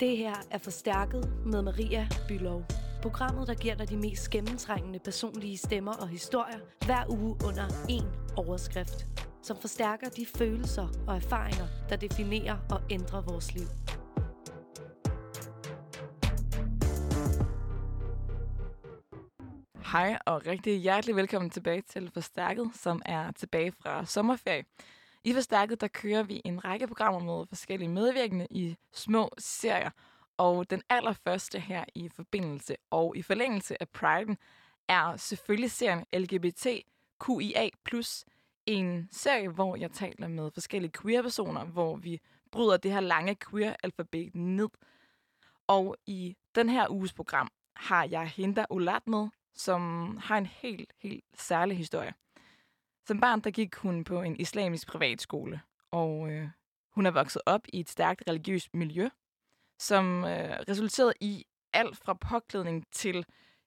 Det her er Forstærket med Maria Bylov. Programmet, der giver dig de mest gennemtrængende personlige stemmer og historier hver uge under én overskrift. Som forstærker de følelser og erfaringer, der definerer og ændrer vores liv. Hej og rigtig hjertelig velkommen tilbage til Forstærket, som er tilbage fra sommerferie. I Forstærket der kører vi en række programmer med forskellige medvirkende i små serier. Og den allerførste her i forbindelse og i forlængelse af Pride'en er selvfølgelig serien LGBT QIA+, en serie, hvor jeg taler med forskellige queer-personer, hvor vi bryder det her lange queer-alfabet ned. Og i den her uges program har jeg Hinda Olat med, som har en helt, helt særlig historie. Som barn der gik hun på en islamisk privatskole, og øh, hun er vokset op i et stærkt religiøst miljø, som øh, resulterede i alt fra påklædning til,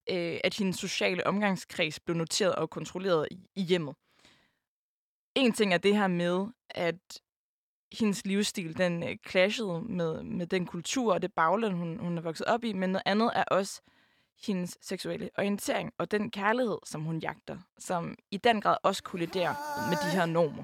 øh, at hendes sociale omgangskreds blev noteret og kontrolleret i, i hjemmet. En ting er det her med, at hendes livsstil den øh, clashede med, med den kultur og det bagland, hun, hun er vokset op i, men noget andet er også hendes seksuelle orientering og den kærlighed, som hun jagter, som i den grad også kolliderer med de her normer.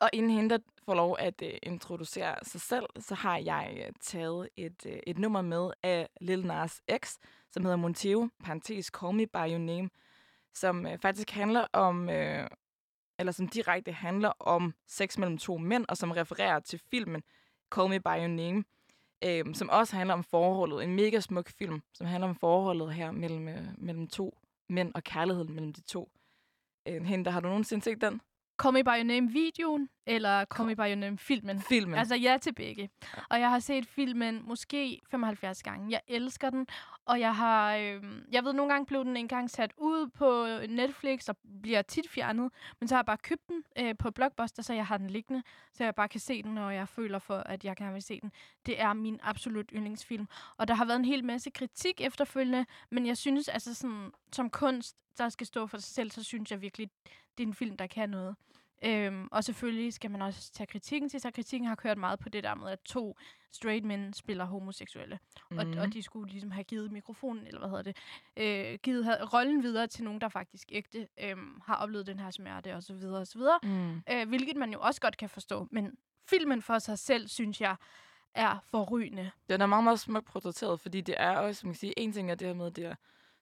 Og inden hende får lov at uh, introducere sig selv, så har jeg uh, taget et, uh, et nummer med af Lil Nas X, som hedder Monteo, parentes Call Me By Your Name, som uh, faktisk handler om, uh, eller som direkte handler om sex mellem to mænd, og som refererer til filmen Call Me By Your Name, uh, som også handler om forholdet. En mega smuk film, som handler om forholdet her mellem, uh, mellem to mænd og kærligheden mellem de to. Uh, Hende, har du nogensinde set den? Call Me By Your Name-videoen, eller Call Me By Your Name-filmen. Filmen. Altså ja til begge. Og jeg har set filmen måske 75 gange. Jeg elsker den, og jeg har... Øh, jeg ved, nogle gange blev den engang sat ud på Netflix, og bliver tit fjernet. Men så har jeg bare købt den øh, på Blockbuster, så jeg har den liggende, så jeg bare kan se den, når jeg føler for, at jeg gerne vil se den. Det er min absolut yndlingsfilm. Og der har været en hel masse kritik efterfølgende, men jeg synes, altså sådan, som kunst, der skal stå for sig selv, så synes jeg virkelig, det er en film, der kan noget. Øhm, og selvfølgelig skal man også tage kritikken til sig. Kritikken har kørt meget på det der med, at to straight men spiller homoseksuelle. Mm. Og, mhm. og de skulle ligesom have givet mikrofonen, eller hvad hedder det, øh, givet have, rollen videre til nogen, der faktisk ægte øh, har oplevet den her smerte, og så videre, og så videre. Mm. Øh, hvilket man jo også godt kan forstå. Men filmen for sig selv, synes jeg, er forrygende. Den er meget, meget smukt portrætteret, fordi det er også, som man kan sige, en ting er det her med, det er,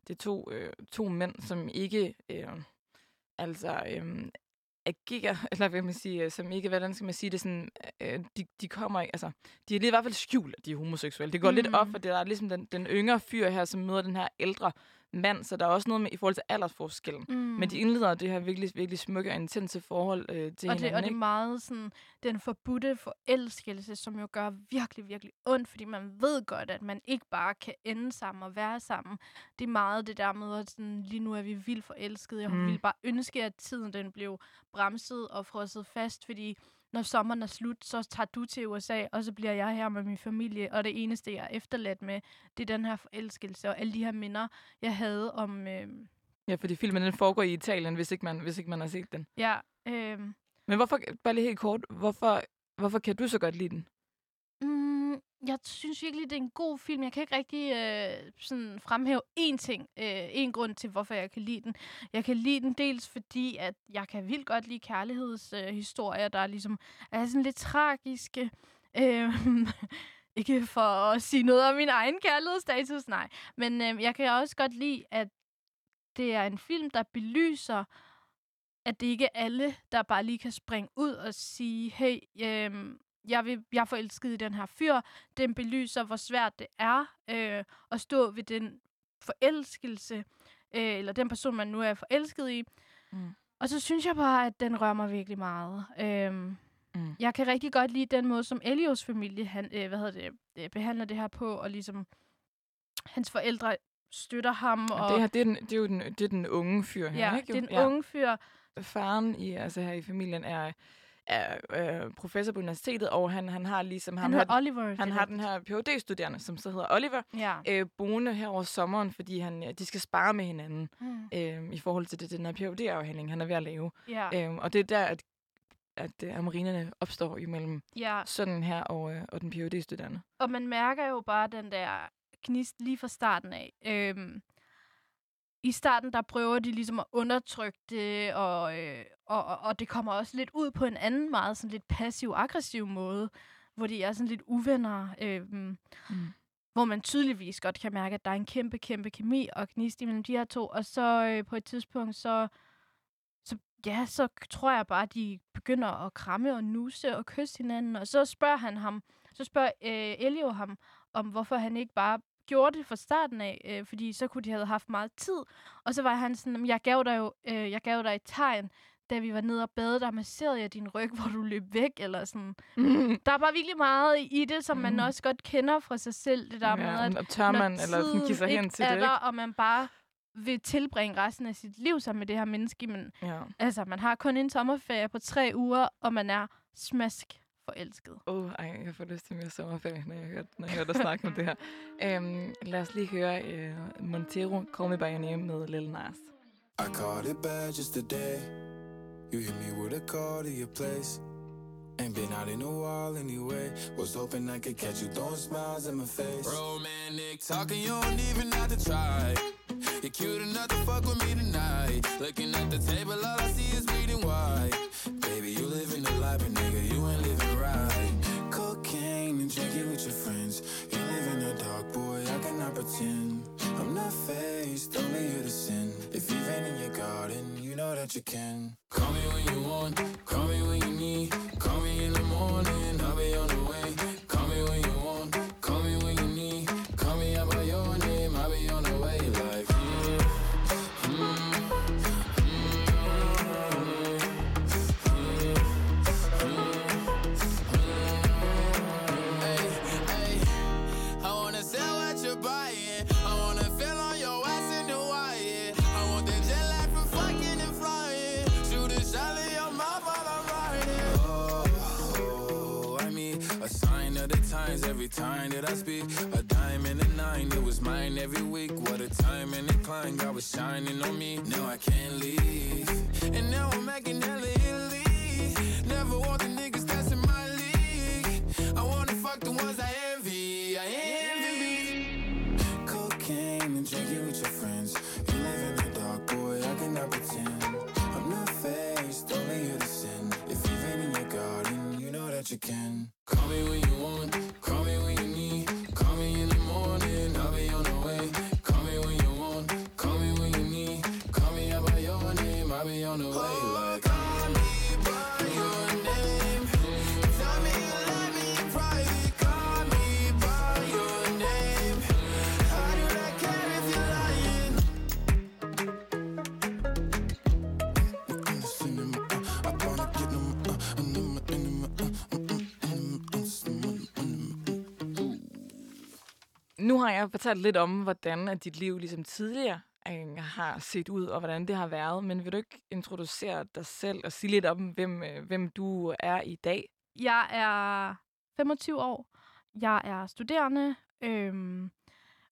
det er to, øh, to mænd, som ikke... Øh, altså øh, agerer, eller hvad man sige, øh, som ikke, hvordan skal man sige det, sådan, øh, de, de kommer ikke, altså, de er lige i hvert fald skjult, at de er homoseksuelle. Det går mm. lidt op, for det er ligesom den, den yngre fyr her, som møder den her ældre mand, så der er også noget med i forhold til aldersforskellen. Mm. Men de indleder det her virkelig, virkelig smukke og intense forhold øh, til og hinanden. det, og det er meget sådan, den forbudte forelskelse, som jo gør virkelig, virkelig ondt, fordi man ved godt, at man ikke bare kan ende sammen og være sammen. Det er meget det der med, at sådan, lige nu er vi vildt forelskede. Jeg Mm. vil bare ønske, at tiden den blev bremset og frosset fast, fordi når sommeren er slut, så tager du til USA, og så bliver jeg her med min familie, og det eneste, jeg er efterladt med, det er den her forelskelse og alle de her minder, jeg havde om... Øh, Ja, fordi filmen den foregår i Italien, hvis ikke man, hvis ikke man har set den. ja, øh, Men hvorfor, bare lige helt kort, hvorfor, hvorfor kan du så godt lide den? Mm, jeg synes virkelig, det er en god film. Jeg kan ikke rigtig øh, sådan fremhæve én ting, øh, én grund til, hvorfor jeg kan lide den. Jeg kan lide den dels fordi, at jeg kan vildt godt lide kærlighedshistorier, øh, historier, der ligesom er sådan lidt tragiske. Øh, ikke for at sige noget om min egen kærlighedsstatus, nej. Men øh, jeg kan også godt lide, at det er en film, der belyser, at det ikke er alle, der bare lige kan springe ud og sige, hey, øh, jeg, vil, jeg er forelsket i den her fyr. Den belyser, hvor svært det er øh, at stå ved den forelskelse, øh, eller den person, man nu er forelsket i. Mm. Og så synes jeg bare, at den rører mig virkelig meget. Øhm, Mm. Jeg kan rigtig godt lide den måde, som Elios familie han, øh, hvad hedder det, øh, behandler det her på, og ligesom hans forældre støtter ham. Og, Og det her, det er, den, det er jo den, det er den unge fyr her, ja, ikke? det er en ja. unge fyr. Faren i, altså her i familien er, er øh, professor på universitetet, og han, han har ligesom... Han hedder her, Oliver. han har den her phd studerende som så hedder Oliver, Ja. øh, boende her over sommeren, fordi han, øh, de skal spare med hinanden Mm. øh, i forhold til det, den her phd afhandling han er ved at lave. Ja. Øh, og det er der, at, at øh, amarinerne opstår imellem ja. sådan her og, øh, og den phd studerende Og man mærker jo bare den der gnist lige fra starten af. Øhm, I starten, der prøver de ligesom at undertrykke det, og, øh, og, og, det kommer også lidt ud på en anden meget sådan lidt passiv-aggressiv måde, hvor de er sådan lidt uvenner. Øhm, Mm. hvor man tydeligvis godt kan mærke, at der er en kæmpe, kæmpe kemi og gnist imellem de her to. Og så øh, på et tidspunkt, så, så, ja, så tror jeg bare, at de begynder at kramme og nusse og kysse hinanden. Og så spørger han ham, så spørger øh, Elio ham, om hvorfor han ikke bare gjorde det fra starten af, øh, fordi så kunne de have haft meget tid. Og så var han sådan, "Jamen, jeg gav dig jo øh, jeg gav dig et tegn, da vi var nede og bade, der masserede jeg din ryg, hvor du løb væk, eller sådan. Mm. Der er bare virkelig meget i det, som mm. man også godt kender fra sig selv. Det der med, at tør man, eller sådan give sig hen til ikke det, er der, ikke? og man bare vil tilbringe resten af sit liv sammen med det her menneske. Men Ja. altså, man har kun en sommerferie på tre uger, og man er smask forelsket. Oh, ej, jeg får lyst til mere sommerferie, når jeg hører, når jeg hører dig snakke om det her. Um, lad os lige høre uh, Montero, Call Me By Your Name med Lil Nas. I caught it bad just today. You hit me with a call to your place. Ain't been out in a while anyway. Was hoping I could catch you throwing smiles in my face. Romantic talking, you don't even have to try. You're cute enough to fuck with me tonight. Looking at the table, all I see is bleeding white. Pretend. I'm not faced, only you to sin. If you've been in your garden, you know that you can. Call me when you want, call me when A dime and a nine, it was mine every week. What a time and a climb, God was shining on me. Now I can't leave. And now I'm making blown way. oh, like call me by your name. Tell me you love me pray. private. Call me by your name. I do not care if you're lying. I wanna get them, uh, and them, and Nu har jeg fortalt lidt om, hvordan at dit liv ligesom tidligere øh, har set ud, og hvordan det har været. Men vil du ikke introducere dig selv og sige lidt om, hvem, øh, hvem du er i dag? Jeg er 25 år. Jeg er studerende. Øhm,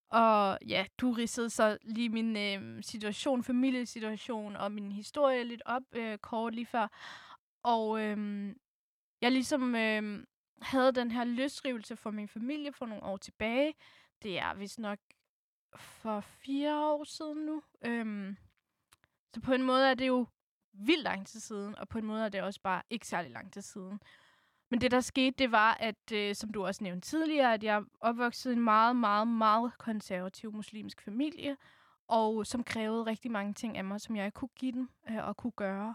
og ja, du ridsede så lige min øh, situation, familiesituation og min historie lidt op øh, kort lige før. Og øh, jeg ligesom øh, havde den her løsrivelse for min familie for nogle år tilbage. Det er vist nok for fire år siden nu. Øhm, så på en måde er det jo vildt lang tid siden, og på en måde er det også bare ikke særlig lang tid siden. Men det, der skete, det var, at, øh, som du også nævnte tidligere, at jeg opvoksede i en meget, meget, meget konservativ muslimsk familie, og som krævede rigtig mange ting af mig, som jeg ikke kunne give dem øh, og kunne gøre.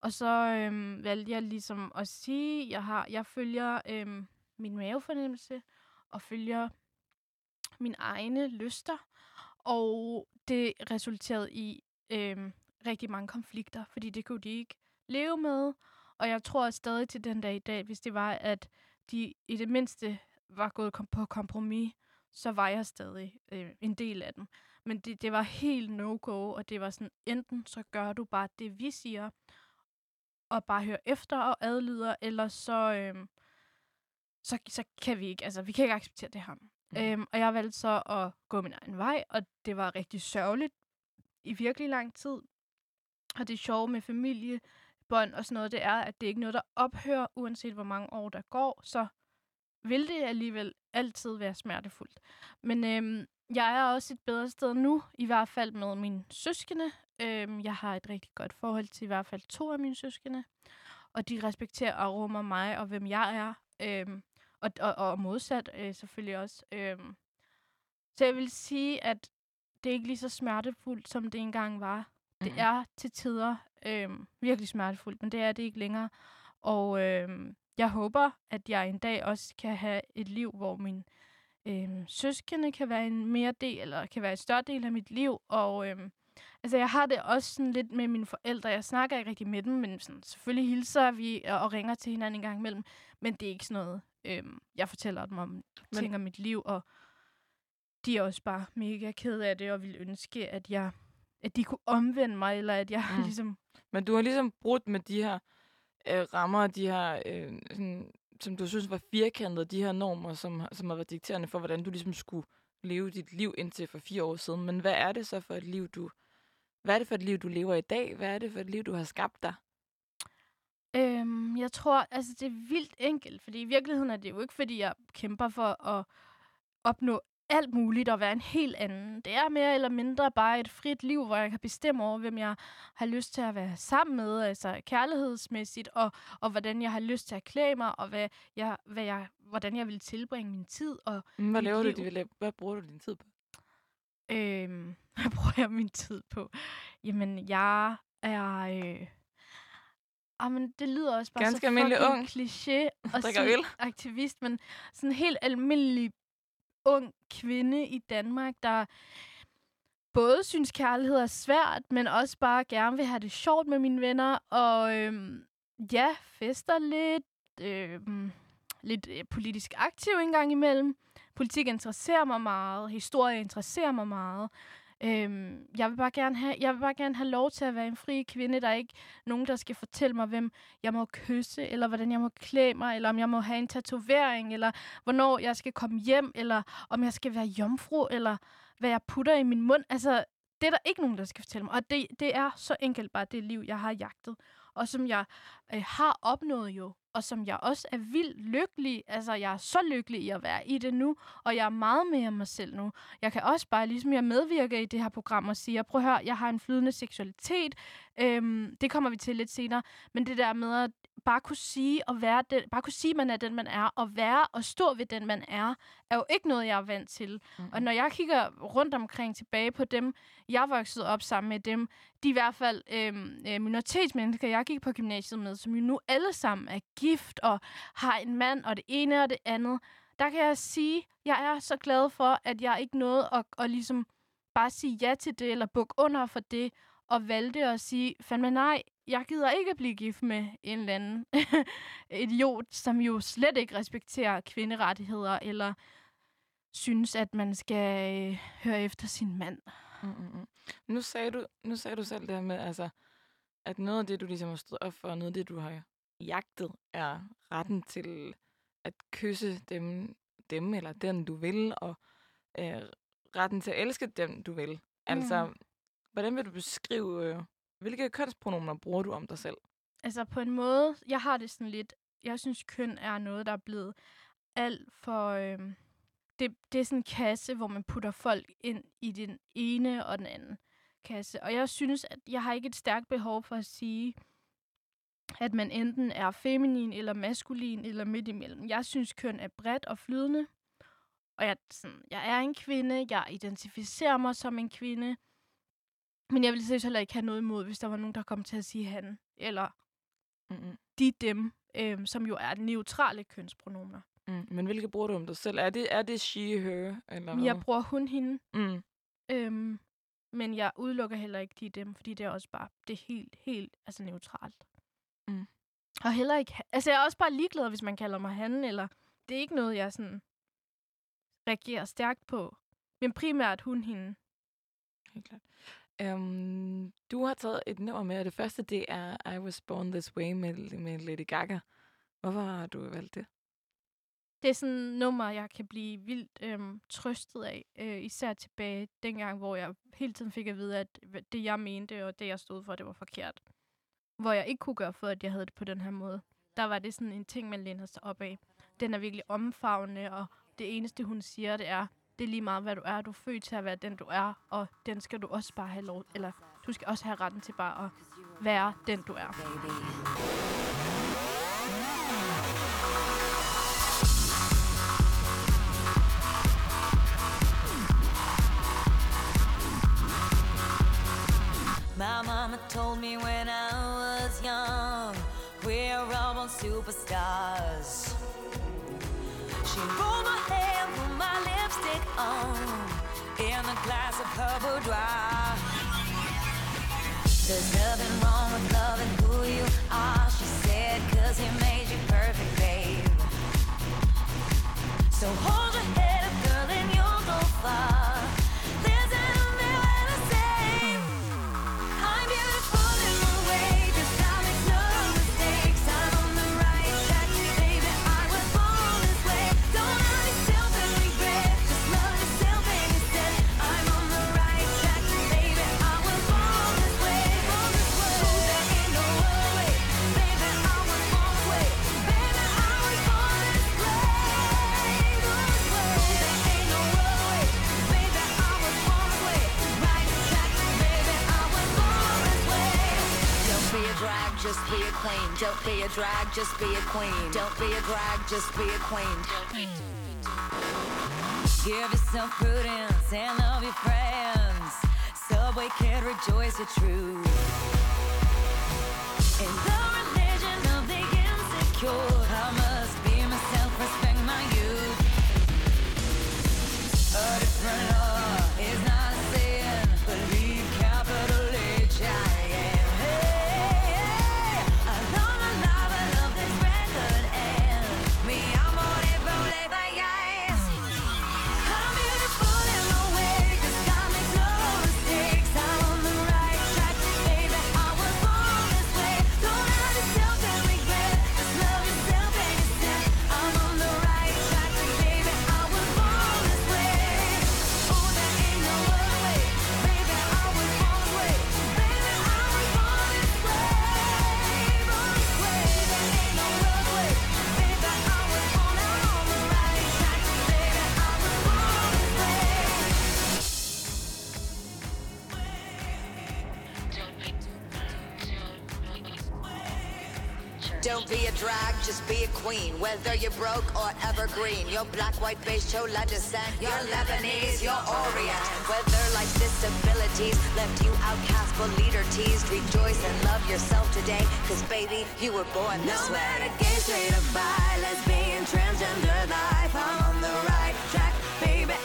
Og så øh, valgte jeg ligesom at sige, jeg har, jeg følger øh, min mavefornemmelse, og følger mine egne lyster, og det resulterede i øh, rigtig mange konflikter, fordi det kunne de ikke leve med, og jeg tror stadig til den dag i dag, hvis det var, at de i det mindste var gået kom på kompromis, så var jeg stadig øh, en del af dem. Men det, det var helt no-go, og det var sådan, enten så gør du bare det, vi siger, og bare hører efter og adlyder, eller så, øh, så, så kan vi ikke, altså vi kan ikke acceptere det her. Mm. Øhm, og jeg valgte så at gå min egen vej, og det var rigtig sørgeligt i virkelig lang tid. Og det sjove med familiebånd og sådan noget, det er, at det ikke er noget, der ophører, uanset hvor mange år der går, så vil det alligevel altid være smertefuldt. Men øhm, jeg er også et bedre sted nu, i hvert fald med mine søskende. Øhm, jeg har et rigtig godt forhold til i hvert fald to af mine søskende, og de respekterer og rummer mig og hvem jeg er. Øhm, og, og, og modsat øh, selvfølgelig også. Øhm. Så jeg vil sige, at det er ikke lige så smertefuldt, som det engang var. Mm. Det mhm. er til tider øh, virkelig smertefuldt, men det er det ikke længere. Og øh, jeg håber, at jeg en dag også kan have et liv, hvor min øh, søskende kan være en mere del, eller kan være en større del af mit liv. Og øh, altså, jeg har det også sådan lidt med mine forældre. Jeg snakker ikke rigtig med dem, men sådan, selvfølgelig hilser vi og, og ringer til hinanden en gang imellem. Men det er ikke sådan noget, Øhm, jeg fortæller dem om Men... ting om mit liv, og de er også bare mega ked af det, og vil ønske, at jeg at de kunne omvende mig, eller at jeg mm. ligesom... Men du har ligesom brudt med de her øh, rammer, de her, øh, sådan, som du synes var firkantede, de her normer, som, som har været dikterende for, hvordan du ligesom skulle leve dit liv indtil for fire år siden. Men hvad er det så for et liv, du... Hvad er det for et liv, du lever i dag? Hvad er det for et liv, du har skabt dig? Øhm, jeg tror, altså det er vildt enkelt, fordi i virkeligheden er det jo ikke, fordi jeg kæmper for at opnå alt muligt og være en helt anden. Det er mere eller mindre bare et frit liv, hvor jeg kan bestemme over, hvem jeg har lyst til at være sammen med, altså kærlighedsmæssigt, og, og hvordan jeg har lyst til at klæde mig, og hvad jeg, hvad jeg, hvordan jeg vil tilbringe min tid. Og hvad laver liv. du? Hvad bruger du din tid på? Øhm, hvad bruger jeg min tid på? Jamen, jeg er... Øh, Ah, men det lyder også bare Ganske så almindelig ung. kliché og sige aktivist, men sådan en helt almindelig ung kvinde i Danmark, der både synes kærlighed er svært, men også bare gerne vil have det sjovt med mine venner, og øhm, ja, fester lidt, øhm, lidt øh, politisk aktiv en gang imellem. Politik interesserer mig meget, historie interesserer mig meget. Øhm, jeg, vil bare gerne have, jeg vil bare gerne have lov til at være en fri kvinde. Der er ikke nogen, der skal fortælle mig, hvem jeg må kysse, eller hvordan jeg må klæde mig, eller om jeg må have en tatovering, eller hvornår jeg skal komme hjem, eller om jeg skal være jomfru, eller hvad jeg putter i min mund. Altså, det er der ikke nogen, der skal fortælle mig. Og det, det er så enkelt bare det liv, jeg har jagtet, og som jeg øh, har opnået jo og som jeg også er vildt lykkelig. Altså, jeg er så lykkelig i at være i det nu, og jeg er meget mere mig selv nu. Jeg kan også bare, ligesom jeg medvirker i det her program og siger, prøv at høre, jeg har en flydende seksualitet. Øhm, det kommer vi til lidt senere. Men det der med at bare kunne sige og være den, bare kunne sige, man er den, man er, og være og stå ved den, man er, er jo ikke noget, jeg er vant til. Mm. Og når jeg kigger rundt omkring tilbage på dem, jeg voksede op sammen med dem, de i hvert fald øhm, øh, minoritetsmennesker, jeg gik på gymnasiet med, som jo nu alle sammen er gift og har en mand og det ene og det andet. Der kan jeg sige, jeg er så glad for, at jeg ikke nåede at, at ligesom bare sige ja til det, eller bukke under for det, og valgte at sige, fandme nej, jeg gider ikke at blive gift med en eller anden idiot, som jo slet ikke respekterer kvinderettigheder, eller synes, at man skal øh, høre efter sin mand. Mm, mm, mm. Nu, sagde du, nu sagde du selv det her med, altså, at noget af det, du ligesom har stået op for, og noget af det, du har jagtet, er retten til at kysse dem, dem eller den, du vil, og øh, retten til at elske dem, du vil. Altså, Mm hvordan vil du beskrive, øh, hvilke kønspronomer bruger du om dig selv? Altså på en måde, jeg har det sådan lidt, jeg synes køn er noget, der er blevet alt for... Øh, det, det er sådan en kasse, hvor man putter folk ind i den ene og den anden kasse. Og jeg synes, at jeg har ikke et stærkt behov for at sige, at man enten er feminin eller maskulin eller midt imellem. Jeg synes, køn er bredt og flydende. Og jeg, sådan, jeg er en kvinde, jeg identificerer mig som en kvinde. Men jeg vil seriøst heller ikke have noget imod, hvis der var nogen, der kom til at sige han, eller Mm-mm. de dem, øhm, som jo er neutrale kønspronomer. Mm. Men hvilke bruger du om dig selv? Er det, er det she, her? Eller Men jeg hvad? bruger hun, hende, mm. øhm, men jeg udelukker heller ikke de dem, fordi det er også bare, det er helt, helt altså neutralt. Mm. Og heller ikke, altså jeg er også bare ligeglad, hvis man kalder mig han, eller det er ikke noget, jeg sådan reagerer stærkt på. Men primært hun, hende. Helt klart. Um, du har taget et nummer med, og det første, det er I Was Born This Way med, med Lady Gaga. Hvorfor har du valgt det? Det er sådan et nummer, jeg kan blive vildt øhm, trøstet af. Øh, især tilbage dengang, hvor jeg hele tiden fik at vide, at det, jeg mente, og det, jeg stod for, det var forkert. Hvor jeg ikke kunne gøre for, at jeg havde det på den her måde. Der var det sådan en ting, man læner sig op af. Den er virkelig omfavnende, og det eneste, hun siger, det er, det er lige meget, hvad du er. Du er født til at være den, du er, og den skal du også bare have lov, eller du skal også have retten til bare at være den, du er. My mama told me when I was young, we're all superstars. She rolled my hair, my lipstick on, in a glass of her boudoir. There's nothing wrong with loving who you are, she said, cause he made you perfect, babe. So hold your head just be a queen. Don't be a drag, just be a queen. Don't be a drag, just be a queen. Give yourself prudence and love your friends. Subway kid, rejoice your truth. Whether you're broke or evergreen, you're black, white, beige, chola descent, you're Lebanese, you're Orient. Whether life's disabilities left you outcast but leader teased, rejoice and love yourself today. Cause baby, you were born this No way. matter gay, straight or bi, lesbian, transgender life, I'm on the right track, baby.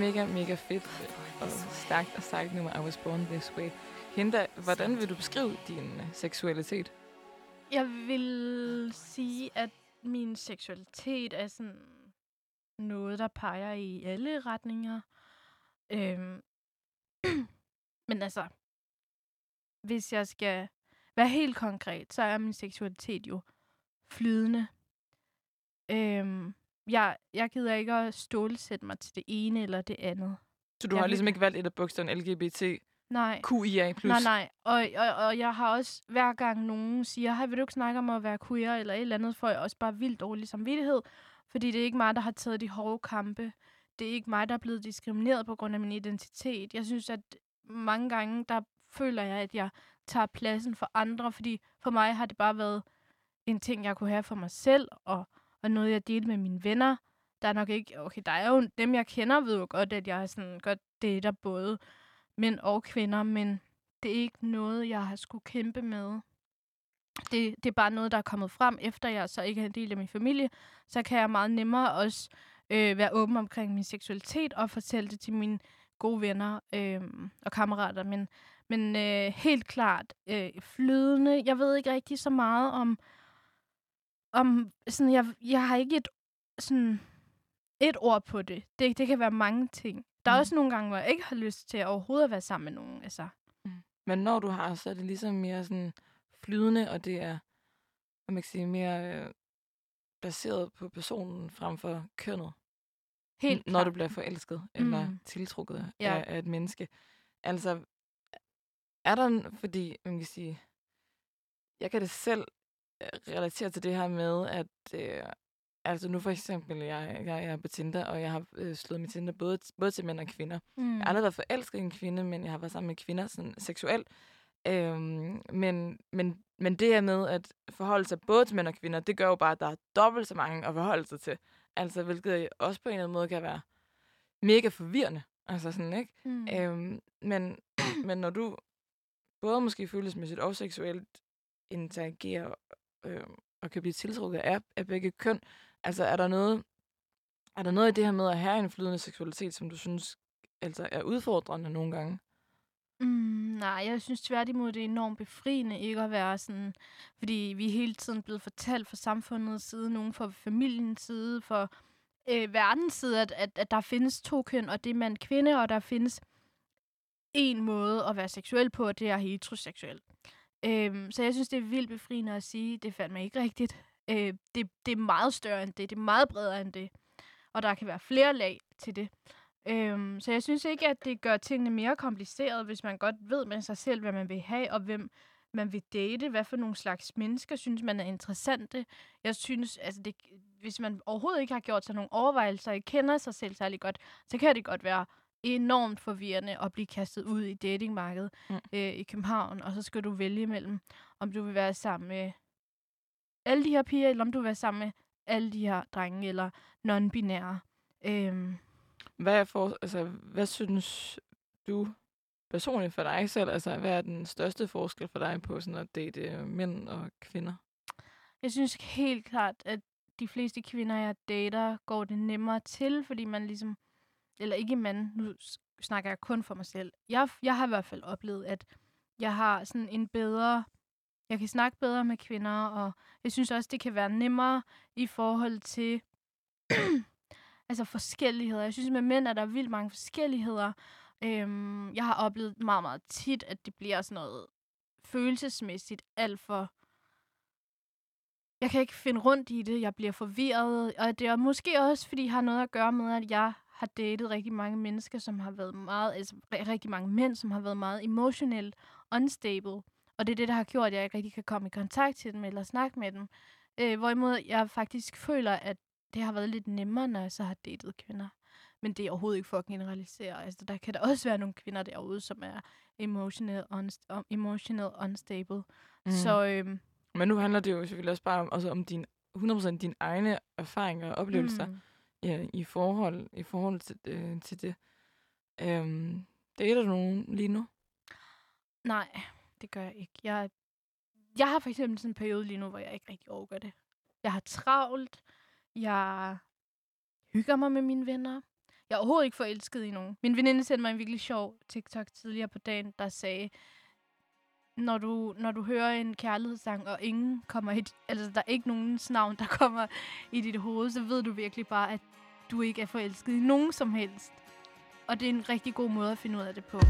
Mega, mega fedt og stærkt og sejt nummer, I Was Born This Way. Hinda, hvordan vil du beskrive din øh, seksualitet? Jeg vil sige, at min seksualitet er sådan noget, der peger i alle retninger. Øhm. Men altså, hvis jeg skal være helt konkret, så er min seksualitet jo flydende. Øhm, jeg, jeg gider ikke at stålsætte mig til det ene eller det andet. Så du Jeg har ligesom ikke valgt et af bogstaverne LGBT, Nej. QIA+. Nej, nej. Og, og, og jeg har også, hver gang nogen siger, hej, vil du ikke snakke om at være queer eller et eller andet, får jeg også bare vildt dårlig samvittighed. Fordi det er ikke mig, der har taget de hårde kampe. Det er ikke mig, der er blevet diskrimineret på grund af min identitet. Jeg synes, at mange gange, der føler jeg, at jeg tager pladsen for andre, fordi for mig har det bare været en ting, jeg kunne have for mig selv, og, og noget, jeg delte med mine venner. Der er nok ikke, okay, der er jo dem, jeg kender, ved jo godt, at jeg er sådan godt dater både mænd og kvinder, men det er ikke noget, jeg har skulle kæmpe med. Det, det er bare noget, der er kommet frem, efter jeg så ikke er en del af min familie. Så kan jeg meget nemmere også øh, være åben omkring min seksualitet og fortælle det til mine gode venner øh, og kammerater. Men, men øh, helt klart øh, flydende. Jeg ved ikke rigtig så meget om, om sådan, jeg, jeg har ikke et, sådan, et ord på det. det. Det kan være mange ting. Der er Mm. også nogle gange, hvor jeg ikke har lyst til overhovedet at være sammen med nogen. Altså, Men når du har, så er det ligesom mere sådan flydende, og det er, hvad man kan sige, mere øh, baseret på personen frem for kønnet. helt n- når du bliver forelsket eller Mm. tiltrukket Ja. af, af et menneske. Altså, er der, en- fordi man kan sige, jeg kan det selv relatere til det her med, at øh, altså nu for eksempel, jeg, jeg er på Tinder, og jeg har øh, slået mit Tinder både, både til mænd og kvinder. Mm. Jeg har aldrig været forelsket i en kvinde, men jeg har været sammen med kvinder sådan seksuelt. Øhm, men, men, men det her med at forholde sig både til mænd og kvinder, det gør jo bare, at der er dobbelt så mange at forholde sig til. Altså, hvilket også på en eller anden måde kan være mega forvirrende. Altså sådan, ikke? Mm. Øhm, men, men når du både måske følelsesmæssigt og seksuelt interagerer øh, og kan blive tiltrukket af, af begge køn, altså er der noget er der noget i det her med at have en flydende seksualitet, som du synes altså er udfordrende nogle gange? Mm, nej, jeg synes tværtimod, det er enormt befriende ikke at være sådan, fordi vi er hele tiden blevet fortalt fra samfundets side, nogen fra familiens side, for øh, verdens side, at, at, at der findes to køn, og det er mand-kvinde, og der findes en måde at være seksuel på, og det er heteroseksuel. Øhm, så jeg synes, det er vildt befriende at sige, det fandt mig ikke rigtigt. Øh, det, det er meget større end det, det er meget bredere end det, og der kan være flere lag til det. Øhm, så jeg synes ikke, at det gør tingene mere komplicerede, hvis man godt ved med sig selv, hvad man vil have, og hvem man vil date, hvad for nogle slags mennesker synes man er interessante. Jeg synes, altså det, hvis man overhovedet ikke har gjort sig nogle overvejelser, ikke kender sig selv særlig godt, så kan det godt være enormt forvirrende at blive kastet ud i datingmarkedet Mm. øh, i København, og så skal du vælge mellem, om du vil være sammen med alle de her piger, eller om du vil være sammen med alle de her drenge, eller non-binære. Øhm, Hvad, er for, altså, hvad synes du personligt for dig selv? Altså, hvad er den største forskel for dig på sådan at date øh, mænd og kvinder? Jeg synes helt klart, at de fleste kvinder, jeg dater, går det nemmere til, fordi man ligesom... Eller ikke man, nu snakker jeg kun for mig selv. Jeg, jeg har i hvert fald oplevet, at jeg har sådan en bedre... Jeg kan snakke bedre med kvinder, og jeg synes også, det kan være nemmere i forhold til altså forskelligheder. Jeg synes, med mænd er der vildt mange forskelligheder. Øhm, jeg har oplevet meget, meget tit, at det bliver sådan noget følelsesmæssigt alt for jeg kan ikke finde rundt i det. Jeg bliver forvirret. Og det er måske også, fordi det har noget at gøre med, at jeg har datet rigtig mange mennesker, som har været meget, altså ri- rigtig mange mænd, som har været meget emotionelt unstable. Og det er det, der har gjort, at jeg ikke rigtig kan komme i kontakt til dem eller snakke med dem. Øh, hvorimod jeg faktisk føler, at det har været lidt nemmere, når jeg så har datet kvinder. Men det er overhovedet ikke for at generalisere. Altså, der kan der også være nogle kvinder derude, som er emotional, unst- emotional unstable. Mm. Så øhm, Men nu handler det jo selvfølgelig også bare om, også om din, 100% dine egne erfaringer og oplevelser mm ja, i, forhold, i forhold til, øh, til det. Øhm, dater du nogen lige nu? Nej, det gør jeg ikke. Jeg, jeg har for eksempel sådan en periode lige nu, hvor jeg ikke rigtig overgår det. Jeg har travlt. Jeg hygger mig med mine venner. Jeg er overhovedet ikke forelsket i nogen. Min veninde sendte mig en virkelig sjov TikTok tidligere på dagen, der sagde, når du, når du hører en kærlighedssang, og ingen kommer i, altså der er ikke nogens navn, der kommer i dit hoved, så ved du virkelig bare, at du ikke er forelsket i nogen som helst. Og det er en rigtig god måde at finde ud af det på.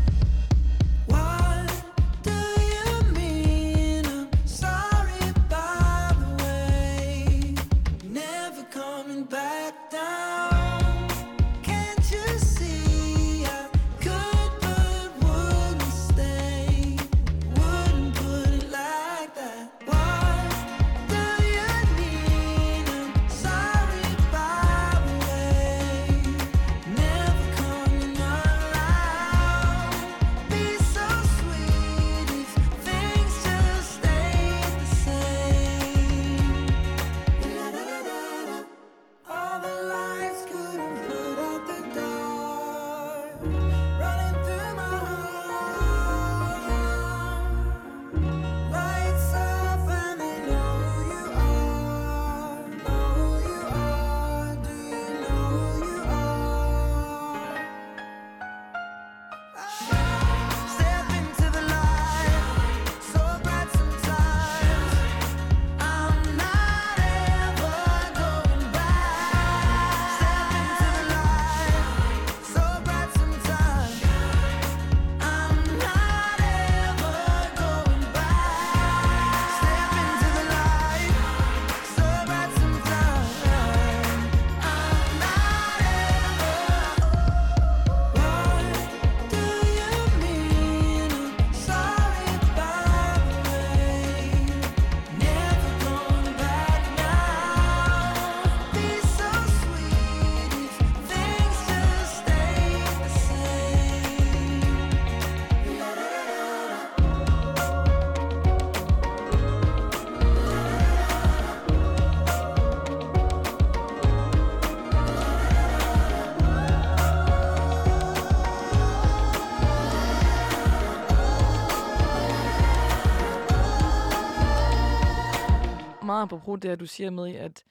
Apropos det, at du siger med, at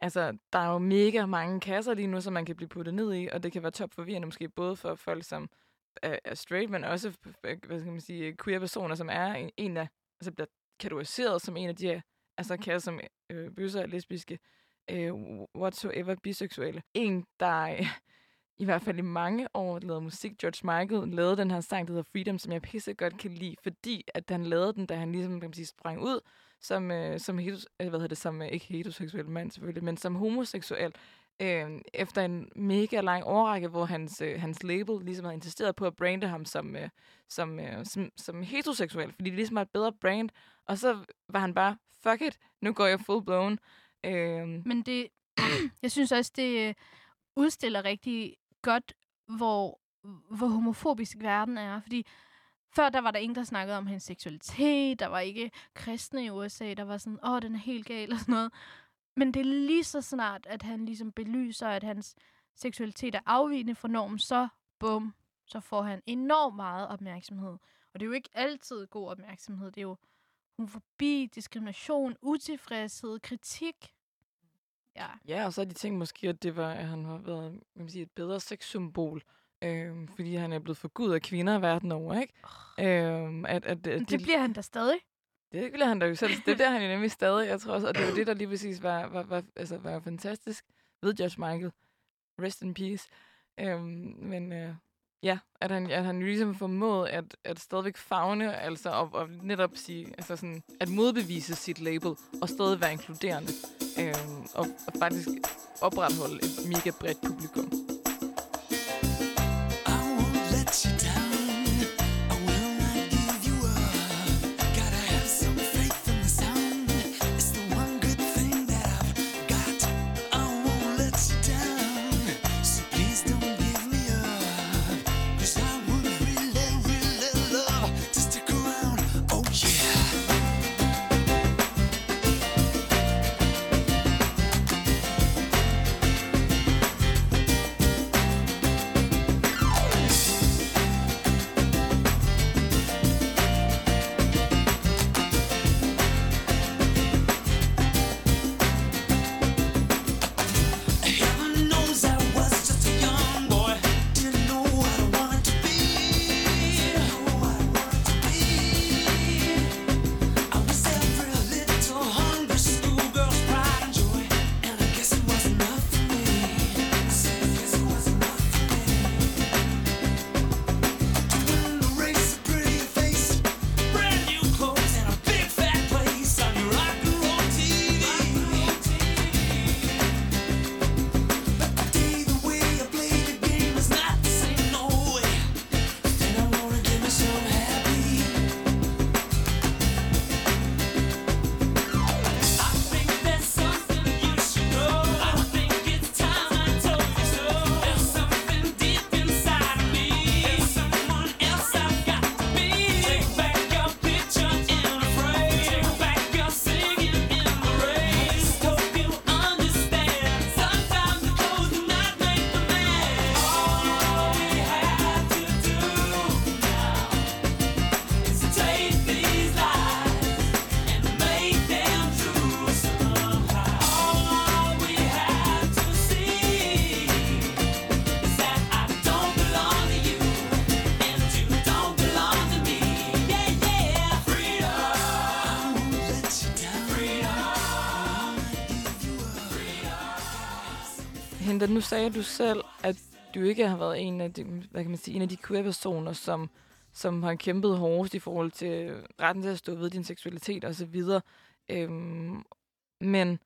altså, der er jo mega mange kasser lige nu, som man kan blive puttet ned i, og det kan være top forvirrende måske både for folk, som er, straight, men også hvad skal man sige, queer personer, som er en, en af, altså bliver kategoriseret som en af de her, altså kasser som øh, bøsser, lesbiske, øh, whatsoever, biseksuelle. En, der øh, i hvert fald i mange år lavede musik. George Michael lavede den her sang, der hedder Freedom, som jeg pisse godt kan lide, fordi at han lavede den, da han ligesom kan man sige, sprang ud som, øh, som, hetos, øh, hvad hedder det, som øh, ikke heteroseksuel mand selvfølgelig, men som homoseksuel, øh, efter en mega lang årrække, hvor hans, øh, hans label ligesom havde insisteret på at brande ham som, øh, som, øh, som, som heteroseksuel, fordi det ligesom var et bedre brand, og så var han bare, fuck it, nu går jeg full blown. Øh, Men det, jeg synes også, det udstiller rigtig godt, hvor, hvor homofobisk verden er. Fordi før der var der ingen, der snakkede om hans seksualitet. Der var ikke kristne i USA, der var sådan, åh, den er helt gal og sådan noget. Men det er lige så snart, at han ligesom belyser, at hans seksualitet er afvigende fra normen, så bum, så får han enormt meget opmærksomhed. Og det er jo ikke altid god opmærksomhed. Det er jo homofobi, diskrimination, utilfredshed, kritik. Ja. Ja, og så er de tænkt måske, at det var, at han har været kan man sige, et bedre sexsymbol, øh, fordi han er blevet forgudet af kvinder verden over, ikke? Øh, at, at, Men at det bliver han da stadig. Det bliver han da jo selv. Det er der, han er nemlig stadig, jeg tror også. Og det var det, der lige præcis var, var, var, altså, var fantastisk ved George Michael. Rest in peace. Øhm, men øh, ja, at han, at han ligesom formåede at, at stadigvæk fagne, altså og, og netop sige, altså sådan, at modbevise sit label, og stadig være inkluderende. Øhm, og, og faktisk opretholde et mega bredt publikum. I won't Hinda, nu sagde du selv, at du ikke har været en af de, hvad kan man sige, en af de queer-personer, som, som har kæmpet hårdest i forhold til retten til at stå ved din seksualitet og så videre. Øhm, men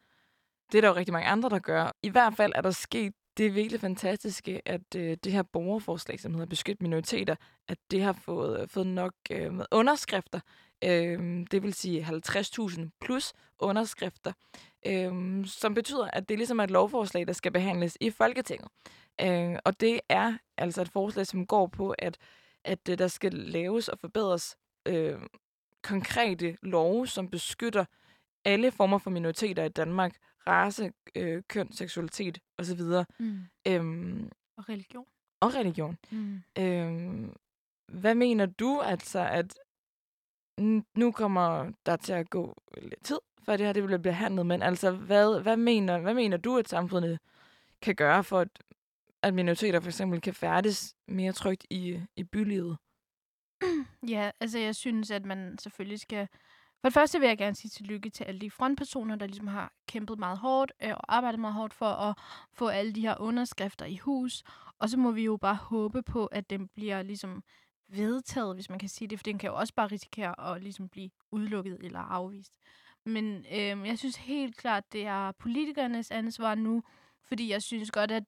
det er der jo rigtig mange andre, der gør. I hvert fald er der sket det virkelig fantastiske, at øh, det her borgerforslag, som hedder Beskyt Minoriteter, at det har fået, fået nok øh, med underskrifter. Øh, det vil sige 50.000 plus underskrifter, øh, som betyder, at det ligesom er et lovforslag, der skal behandles i Folketinget. Øh, og det er altså et forslag, som går på, at, at øh, der skal laves og forbedres øh, konkrete love, som beskytter alle former for minoriteter i Danmark, race, øh, køn, seksualitet osv. Mm. Øhm, Og religion. og religion. Mm. Øhm, hvad mener du altså, at nu kommer der til at gå lidt tid, før det her det bliver behandlet, men altså, hvad, hvad, mener, hvad mener du, at samfundet kan gøre for, at, at minoriteter for eksempel kan færdes mere trygt i, i bylivet? Ja, altså jeg synes, at man selvfølgelig skal... For det første vil jeg gerne sige tillykke til alle de frontpersoner, der ligesom har kæmpet meget hårdt øh, og arbejdet meget hårdt for at få alle de her underskrifter i hus. Og så må vi jo bare håbe på, at den bliver ligesom vedtaget, hvis man kan sige det, for den kan jo også bare risikere at ligesom blive udelukket eller afvist. Men øh, jeg synes helt klart, det er politikernes ansvar nu, fordi jeg synes godt, at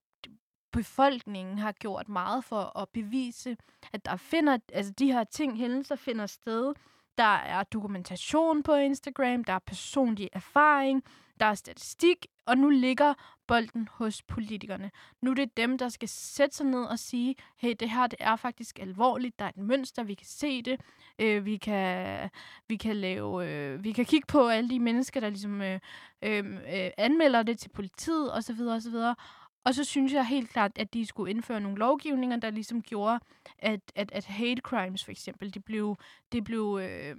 befolkningen har gjort meget for at bevise, at der finder, altså de her ting, hændelser finder sted. Der er dokumentation på Instagram, der er personlig erfaring, der er statistik, og nu ligger bolden hos politikerne. Nu er det dem, der skal sætte sig ned og sige, hey, det her det er faktisk alvorligt, der er et mønster, vi kan se det, øh, vi, kan, vi, kan lave, øh, vi kan kigge på alle de mennesker, der ligesom øh, øhm, øh, anmelder det til politiet osv. osv. Og så synes jeg helt klart, at de skulle indføre nogle lovgivninger, der ligesom gjorde, at, at, at hate crimes for eksempel, det blev, det blev øh,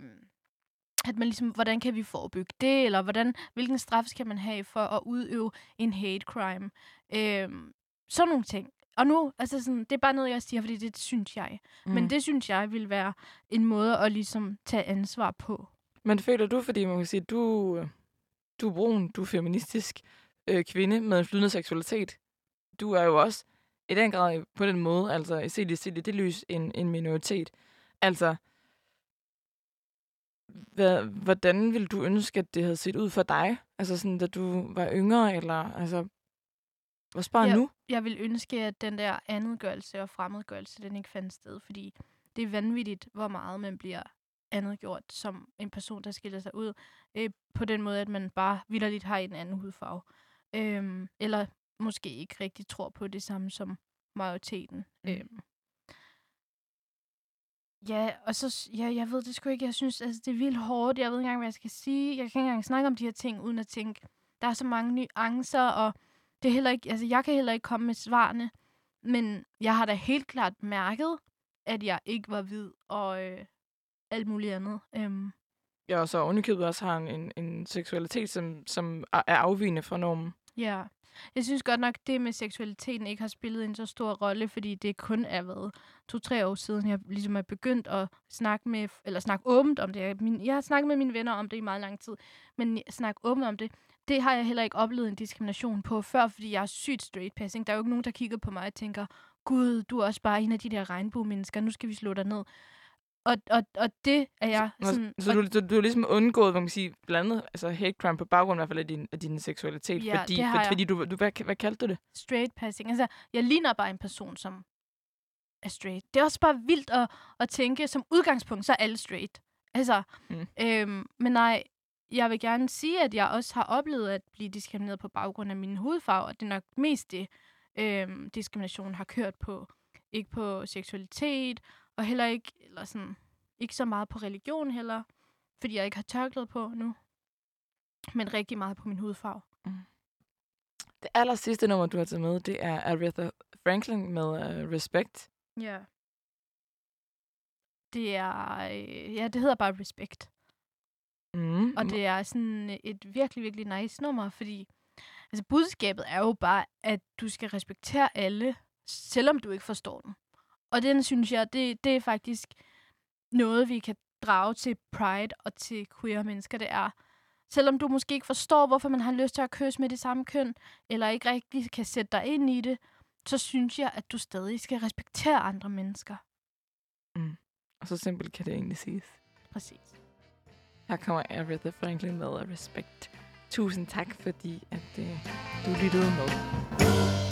at man ligesom, hvordan kan vi forebygge det, eller hvordan, hvilken straf skal man have for at udøve en hate crime. Øh, sådan nogle ting. Og nu, altså sådan, det er bare noget, jeg siger, fordi det synes jeg. Mm. Men det synes jeg vil være en måde at ligesom tage ansvar på. Men føler du, fordi man kan sige, du, du er brun, du er feministisk øh, kvinde med en flydende seksualitet. Du er jo også i den grad på den måde, altså set i, set i det lys, en, en minoritet. Altså, hvad, hvordan ville du ønske, at det havde set ud for dig? Altså sådan, da du var yngre, eller altså, hvad bare nu? Jeg vil ønske, at den der andetgørelse og fremmedgørelse, den ikke fandt sted, fordi det er vanvittigt, hvor meget man bliver andetgjort som en person, der skiller sig ud, øh, på den måde, at man bare vildt har en anden hudfarve. Øhm, eller måske ikke rigtig tror på det samme som majoriteten. Mm. Mm. Ja, og så, ja, jeg ved det sgu ikke, jeg synes, altså, det er vildt hårdt, jeg ved ikke engang, hvad jeg skal sige, jeg kan ikke engang snakke om de her ting, uden at tænke, der er så mange nuancer, og det er heller ikke, altså, jeg kan heller ikke komme med svarene, men jeg har da helt klart mærket, at jeg ikke var hvid, og øh, alt muligt andet. Øhm, Jeg også ovenikøbet også har en, en, en seksualitet, som, som er afvigende fra normen. Ja. Jeg synes godt nok, det med seksualiteten ikke har spillet en så stor rolle, fordi det kun er været to-tre år siden, jeg ligesom er begyndt at snakke med, eller snakke åbent om det. Jeg, min, jeg har snakket med mine venner om det i meget lang tid, men snakke åbent om det, det har jeg heller ikke oplevet en diskrimination på før, fordi jeg er sygt straight passing. Der er jo ikke nogen, der kigger på mig og tænker, gud, du er også bare en af de der regnbue-mennesker, nu skal vi slå dig ned. Og, og, og det er jeg Nå, sådan... så og- du, du, du har ligesom undgået, hvad man kan sige, blandt andet altså hate crime på baggrund i hvert fald af din, af din seksualitet. Ja, fordi, det har for, fordi du, du hvad, hvad kaldte du det? straight passing. Altså, jeg ligner bare en person, som er straight. Det er også bare vildt at, at tænke, som udgangspunkt, så er alle straight. Altså, mm. øhm, men nej, jeg vil gerne sige, at jeg også har oplevet at blive diskrimineret på baggrund af min hudfarve, og det er nok mest det, øhm, diskriminationen har kørt på. Ikke på seksualitet, og heller ikke, eller sådan, ikke så meget på religion heller, fordi jeg ikke har tørklæde på nu, men rigtig meget på min hudfarve. Det aller sidste nummer, du har taget med, det er Aretha Franklin med uh, Respect. Ja. Det er, øh, ja, det hedder bare Respect. Mm. Og det er sådan et virkelig, virkelig nice nummer, fordi altså budskabet er jo bare, at du skal respektere alle, selvom du ikke forstår dem. Og den synes jeg, det, det er faktisk noget, vi kan drage til Pride og til queer mennesker. Det er, Selvom du måske ikke forstår, hvorfor man har lyst til at kysse med det samme køn, eller ikke rigtig kan sætte dig ind i det, så synes jeg, at du stadig skal respektere andre mennesker. Og så simpelt kan det egentlig siges. Præcis. Her kommer Aretha Franklin med Respect. Tusind tak, fordi at, øh, du lyttede med.